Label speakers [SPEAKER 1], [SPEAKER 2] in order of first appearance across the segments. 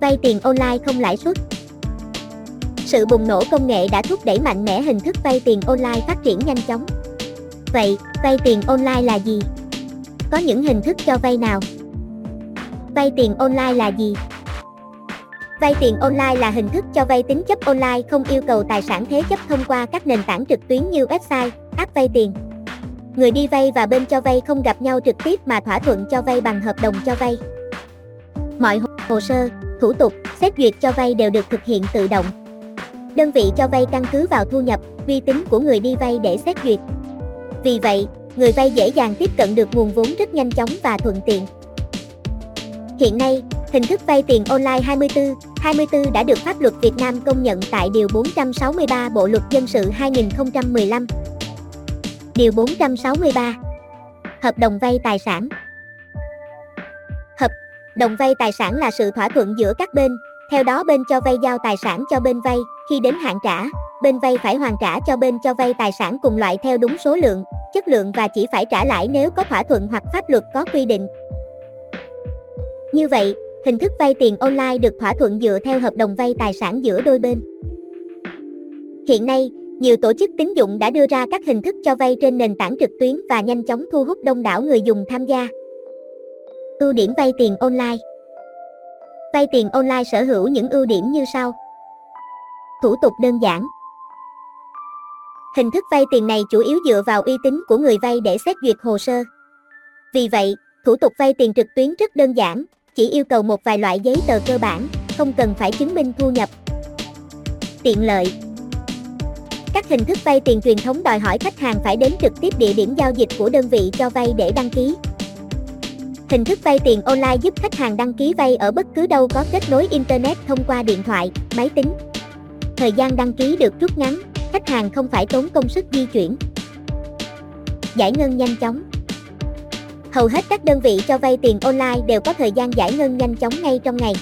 [SPEAKER 1] Vay tiền online không lãi suất. Sự bùng nổ công nghệ đã thúc đẩy mạnh mẽ hình thức vay tiền online phát triển nhanh chóng. Vậy, vay tiền online là gì? Có những hình thức cho vay nào? Vay tiền online là gì? Vay tiền online là hình thức cho vay tính chấp online không yêu cầu tài sản thế chấp thông qua các nền tảng trực tuyến như website, app vay tiền. Người đi vay và bên cho vay không gặp nhau trực tiếp mà thỏa thuận cho vay bằng hợp đồng cho vay. Mọi hồ sơ, thủ tục, xét duyệt cho vay đều được thực hiện tự động. Đơn vị cho vay căn cứ vào thu nhập, uy tín của người đi vay để xét duyệt. Vì vậy, người vay dễ dàng tiếp cận được nguồn vốn rất nhanh chóng và thuận tiện. Hiện nay, hình thức vay tiền online 24, 24 đã được pháp luật Việt Nam công nhận tại Điều 463 Bộ Luật Dân sự 2015. Điều 463 Hợp đồng vay tài sản Đồng vay tài sản là sự thỏa thuận giữa các bên, theo đó bên cho vay giao tài sản cho bên vay, khi đến hạn trả, bên vay phải hoàn trả cho bên cho vay tài sản cùng loại theo đúng số lượng, chất lượng và chỉ phải trả lãi nếu có thỏa thuận hoặc pháp luật có quy định. Như vậy, hình thức vay tiền online được thỏa thuận dựa theo hợp đồng vay tài sản giữa đôi bên. Hiện nay, nhiều tổ chức tín dụng đã đưa ra các hình thức cho vay trên nền tảng trực tuyến và nhanh chóng thu hút đông đảo người dùng tham gia. Ưu điểm vay tiền online Vay tiền online sở hữu những ưu điểm như sau. Thủ tục đơn giản. Hình thức vay tiền này chủ yếu dựa vào uy tín của người vay để xét duyệt hồ sơ. Vì vậy, thủ tục vay tiền trực tuyến rất đơn giản, chỉ yêu cầu một vài loại giấy tờ cơ bản, không cần phải chứng minh thu nhập. Tiện lợi Các hình thức vay tiền truyền thống đòi hỏi khách hàng phải đến trực tiếp địa điểm giao dịch của đơn vị cho vay để đăng ký. Hình thức vay tiền online giúp khách hàng đăng ký vay ở bất cứ đâu có kết nối internet thông qua điện thoại, máy tính. Thời gian đăng ký được rút ngắn, khách hàng không phải tốn công sức di chuyển. Giải ngân nhanh chóng. Hầu hết các đơn vị cho vay tiền online đều có thời gian giải ngân nhanh chóng ngay trong ngày.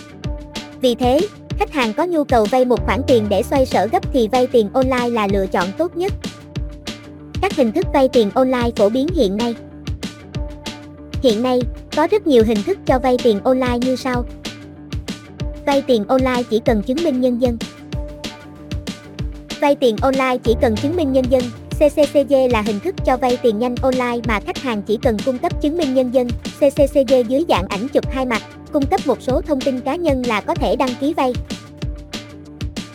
[SPEAKER 1] Vì thế, khách hàng có nhu cầu vay một khoản tiền để xoay sở gấp thì vay tiền online là lựa chọn tốt nhất. Các hình thức vay tiền online phổ biến hiện nay. Hiện nay, có rất nhiều hình thức cho vay tiền online như sau. Vay tiền online chỉ cần chứng minh nhân dân. Vay tiền online chỉ cần chứng minh nhân dân, CCCG là hình thức cho vay tiền nhanh online mà khách hàng chỉ cần cung cấp chứng minh nhân dân, CCCG dưới dạng ảnh chụp hai mặt, cung cấp một số thông tin cá nhân là có thể đăng ký vay.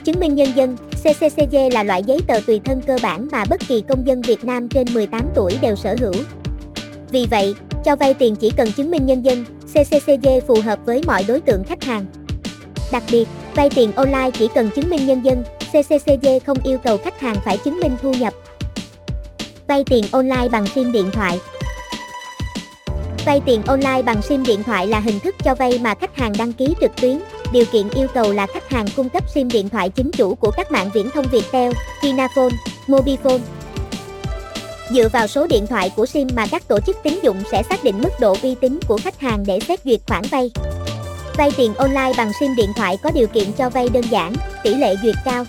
[SPEAKER 1] Chứng minh nhân dân, CCCG là loại giấy tờ tùy thân cơ bản mà bất kỳ công dân Việt Nam trên 18 tuổi đều sở hữu. Vì vậy, cho vay tiền chỉ cần chứng minh nhân dân, CCCG phù hợp với mọi đối tượng khách hàng. Đặc biệt, vay tiền online chỉ cần chứng minh nhân dân, CCCG không yêu cầu khách hàng phải chứng minh thu nhập. Vay tiền online bằng SIM điện thoại Vay tiền online bằng SIM điện thoại là hình thức cho vay mà khách hàng đăng ký trực tuyến. Điều kiện yêu cầu là khách hàng cung cấp SIM điện thoại chính chủ của các mạng viễn thông Viettel, Vinaphone, Mobifone. Dựa vào số điện thoại của SIM mà các tổ chức tín dụng sẽ xác định mức độ uy tín của khách hàng để xét duyệt khoản vay. Vay tiền online bằng SIM điện thoại có điều kiện cho vay đơn giản, tỷ lệ duyệt cao.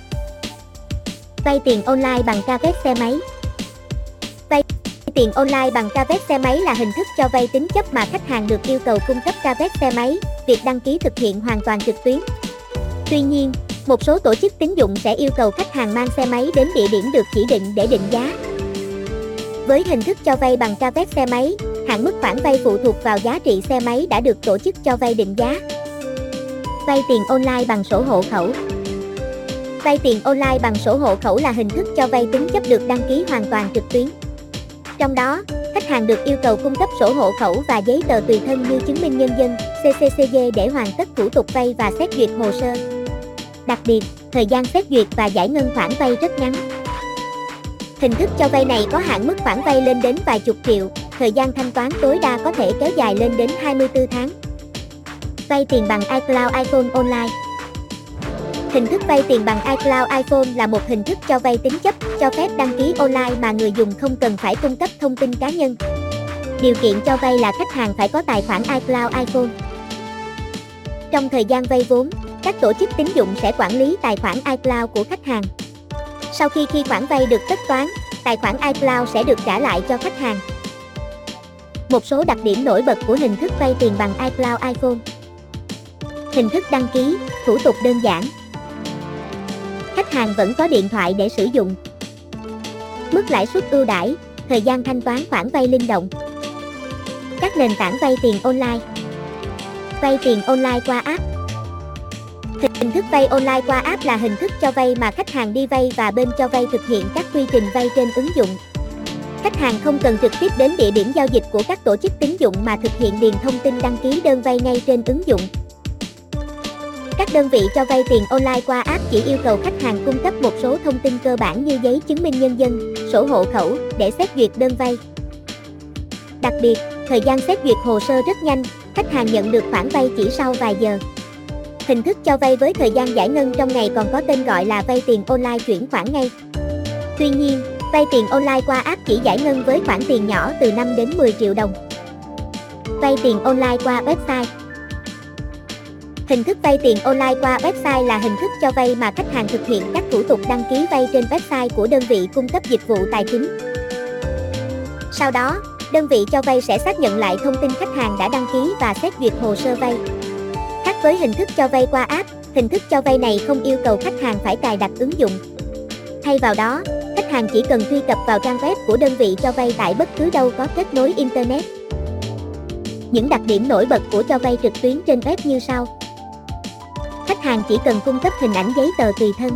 [SPEAKER 1] Vay tiền online bằng ca xe máy. Vay tiền online bằng ca xe máy là hình thức cho vay tính chấp mà khách hàng được yêu cầu cung cấp ca xe máy, việc đăng ký thực hiện hoàn toàn trực tuyến. Tuy nhiên, một số tổ chức tín dụng sẽ yêu cầu khách hàng mang xe máy đến địa điểm được chỉ định để định giá. Với hình thức cho vay bằng ca xe máy, hạn mức khoản vay phụ thuộc vào giá trị xe máy đã được tổ chức cho vay định giá. Vay tiền online bằng sổ hộ khẩu Vay tiền online bằng sổ hộ khẩu là hình thức cho vay tính chấp được đăng ký hoàn toàn trực tuyến. Trong đó, khách hàng được yêu cầu cung cấp sổ hộ khẩu và giấy tờ tùy thân như chứng minh nhân dân, CCCG để hoàn tất thủ tục vay và xét duyệt hồ sơ. Đặc biệt, thời gian xét duyệt và giải ngân khoản vay rất ngắn. Hình thức cho vay này có hạn mức khoản vay lên đến vài chục triệu, thời gian thanh toán tối đa có thể kéo dài lên đến 24 tháng. Vay tiền bằng iCloud iPhone Online Hình thức vay tiền bằng iCloud iPhone là một hình thức cho vay tín chấp, cho phép đăng ký online mà người dùng không cần phải cung cấp thông tin cá nhân. Điều kiện cho vay là khách hàng phải có tài khoản iCloud iPhone. Trong thời gian vay vốn, các tổ chức tín dụng sẽ quản lý tài khoản iCloud của khách hàng. Sau khi khi khoản vay được tất toán, tài khoản iCloud sẽ được trả lại cho khách hàng. Một số đặc điểm nổi bật của hình thức vay tiền bằng iCloud iPhone Hình thức đăng ký, thủ tục đơn giản. Khách hàng vẫn có điện thoại để sử dụng. Mức lãi suất ưu đãi, thời gian thanh toán khoản vay linh động. Các nền tảng vay tiền online. Vay tiền online qua app. Vay online qua app là hình thức cho vay mà khách hàng đi vay và bên cho vay thực hiện các quy trình vay trên ứng dụng. Khách hàng không cần trực tiếp đến địa điểm giao dịch của các tổ chức tín dụng mà thực hiện điền thông tin đăng ký đơn vay ngay trên ứng dụng. Các đơn vị cho vay tiền online qua app chỉ yêu cầu khách hàng cung cấp một số thông tin cơ bản như giấy chứng minh nhân dân, sổ hộ khẩu để xét duyệt đơn vay. Đặc biệt, thời gian xét duyệt hồ sơ rất nhanh, khách hàng nhận được khoản vay chỉ sau vài giờ. Hình thức cho vay với thời gian giải ngân trong ngày còn có tên gọi là vay tiền online chuyển khoản ngay. Tuy nhiên, vay tiền online qua app chỉ giải ngân với khoản tiền nhỏ từ 5 đến 10 triệu đồng. Vay tiền online qua website Hình thức vay tiền online qua website là hình thức cho vay mà khách hàng thực hiện các thủ tục đăng ký vay trên website của đơn vị cung cấp dịch vụ tài chính. Sau đó, đơn vị cho vay sẽ xác nhận lại thông tin khách hàng đã đăng ký và xét duyệt hồ sơ vay. Với hình thức cho vay qua app, hình thức cho vay này không yêu cầu khách hàng phải cài đặt ứng dụng. Thay vào đó, khách hàng chỉ cần truy cập vào trang web của đơn vị cho vay tại bất cứ đâu có kết nối internet. Những đặc điểm nổi bật của cho vay trực tuyến trên web như sau. Khách hàng chỉ cần cung cấp hình ảnh giấy tờ tùy thân.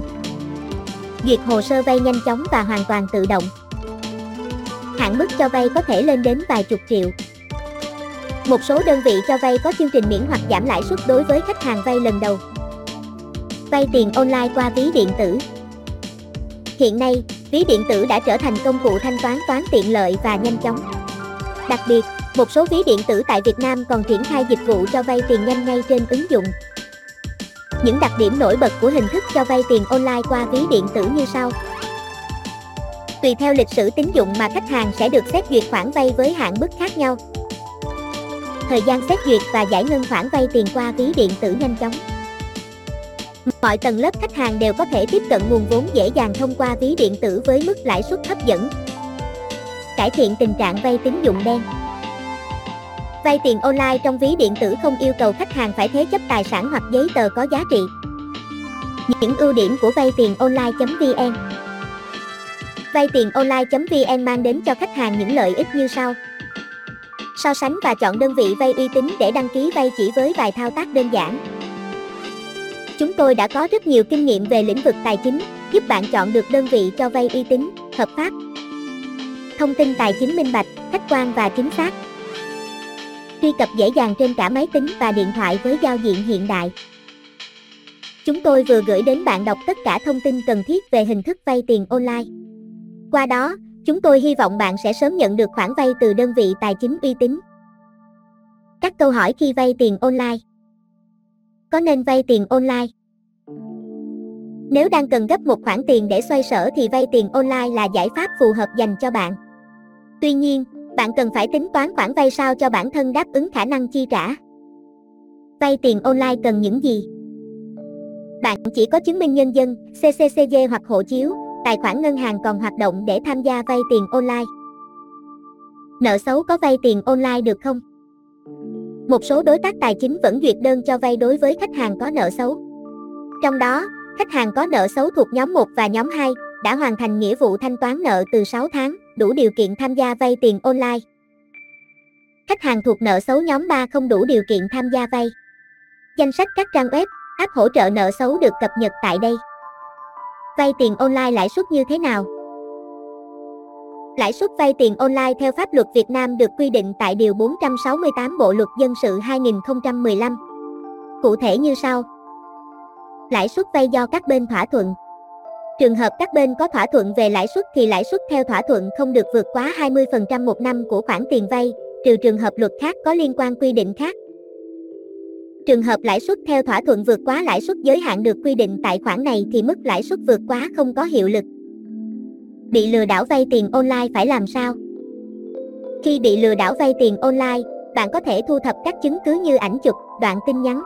[SPEAKER 1] Duyệt hồ sơ vay nhanh chóng và hoàn toàn tự động. Hạn mức cho vay có thể lên đến vài chục triệu. Một số đơn vị cho vay có chương trình miễn hoặc giảm lãi suất đối với khách hàng vay lần đầu. Vay tiền online qua ví điện tử. Hiện nay, ví điện tử đã trở thành công cụ thanh toán toán tiện lợi và nhanh chóng. Đặc biệt, một số ví điện tử tại Việt Nam còn triển khai dịch vụ cho vay tiền nhanh ngay trên ứng dụng. Những đặc điểm nổi bật của hình thức cho vay tiền online qua ví điện tử như sau. Tùy theo lịch sử tín dụng mà khách hàng sẽ được xét duyệt khoản vay với hạn mức khác nhau. Thời gian xét duyệt và giải ngân khoản vay tiền qua ví điện tử nhanh chóng. Mọi tầng lớp khách hàng đều có thể tiếp cận nguồn vốn dễ dàng thông qua ví điện tử với mức lãi suất hấp dẫn. Cải thiện tình trạng vay tín dụng đen. Vay tiền online trong ví điện tử không yêu cầu khách hàng phải thế chấp tài sản hoặc giấy tờ có giá trị. Những ưu điểm của vay tiền online.vn Vay tiền online.vn mang đến cho khách hàng những lợi ích như sau. So sánh và chọn đơn vị vay uy tín để đăng ký vay chỉ với vài thao tác đơn giản. Chúng tôi đã có rất nhiều kinh nghiệm về lĩnh vực tài chính, giúp bạn chọn được đơn vị cho vay uy tín, hợp pháp. Thông tin tài chính minh bạch, khách quan và chính xác truy cập dễ dàng trên cả máy tính và điện thoại với giao diện hiện đại. Chúng tôi vừa gửi đến bạn đọc tất cả thông tin cần thiết về hình thức vay tiền online. Qua đó, chúng tôi hy vọng bạn sẽ sớm nhận được khoản vay từ đơn vị tài chính uy tín. Các câu hỏi khi vay tiền online. Có nên vay tiền online? Nếu đang cần gấp một khoản tiền để xoay sở thì vay tiền online là giải pháp phù hợp dành cho bạn. Tuy nhiên, bạn cần phải tính toán khoản vay sao cho bản thân đáp ứng khả năng chi trả. Vay tiền online cần những gì? Bạn chỉ có chứng minh nhân dân, CCCG hoặc hộ chiếu, tài khoản ngân hàng còn hoạt động để tham gia vay tiền online. Nợ xấu có vay tiền online được không? Một số đối tác tài chính vẫn duyệt đơn cho vay đối với khách hàng có nợ xấu. Trong đó, khách hàng có nợ xấu thuộc nhóm 1 và nhóm 2 đã hoàn thành nghĩa vụ thanh toán nợ từ 6 tháng đủ điều kiện tham gia vay tiền online. Khách hàng thuộc nợ xấu nhóm 3 không đủ điều kiện tham gia vay. Danh sách các trang web, app hỗ trợ nợ xấu được cập nhật tại đây. Vay tiền online lãi suất như thế nào? Lãi suất vay tiền online theo pháp luật Việt Nam được quy định tại Điều 468 Bộ Luật Dân sự 2015. Cụ thể như sau. Lãi suất vay do các bên thỏa thuận, Trường hợp các bên có thỏa thuận về lãi suất thì lãi suất theo thỏa thuận không được vượt quá 20% một năm của khoản tiền vay, trừ trường hợp luật khác có liên quan quy định khác. Trường hợp lãi suất theo thỏa thuận vượt quá lãi suất giới hạn được quy định tại khoản này thì mức lãi suất vượt quá không có hiệu lực. Bị lừa đảo vay tiền online phải làm sao? Khi bị lừa đảo vay tiền online, bạn có thể thu thập các chứng cứ như ảnh chụp, đoạn tin nhắn.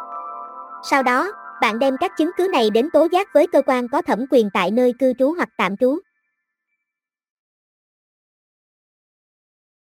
[SPEAKER 1] Sau đó, bạn đem các chứng cứ này đến tố giác với cơ quan có thẩm quyền tại nơi cư trú hoặc tạm trú.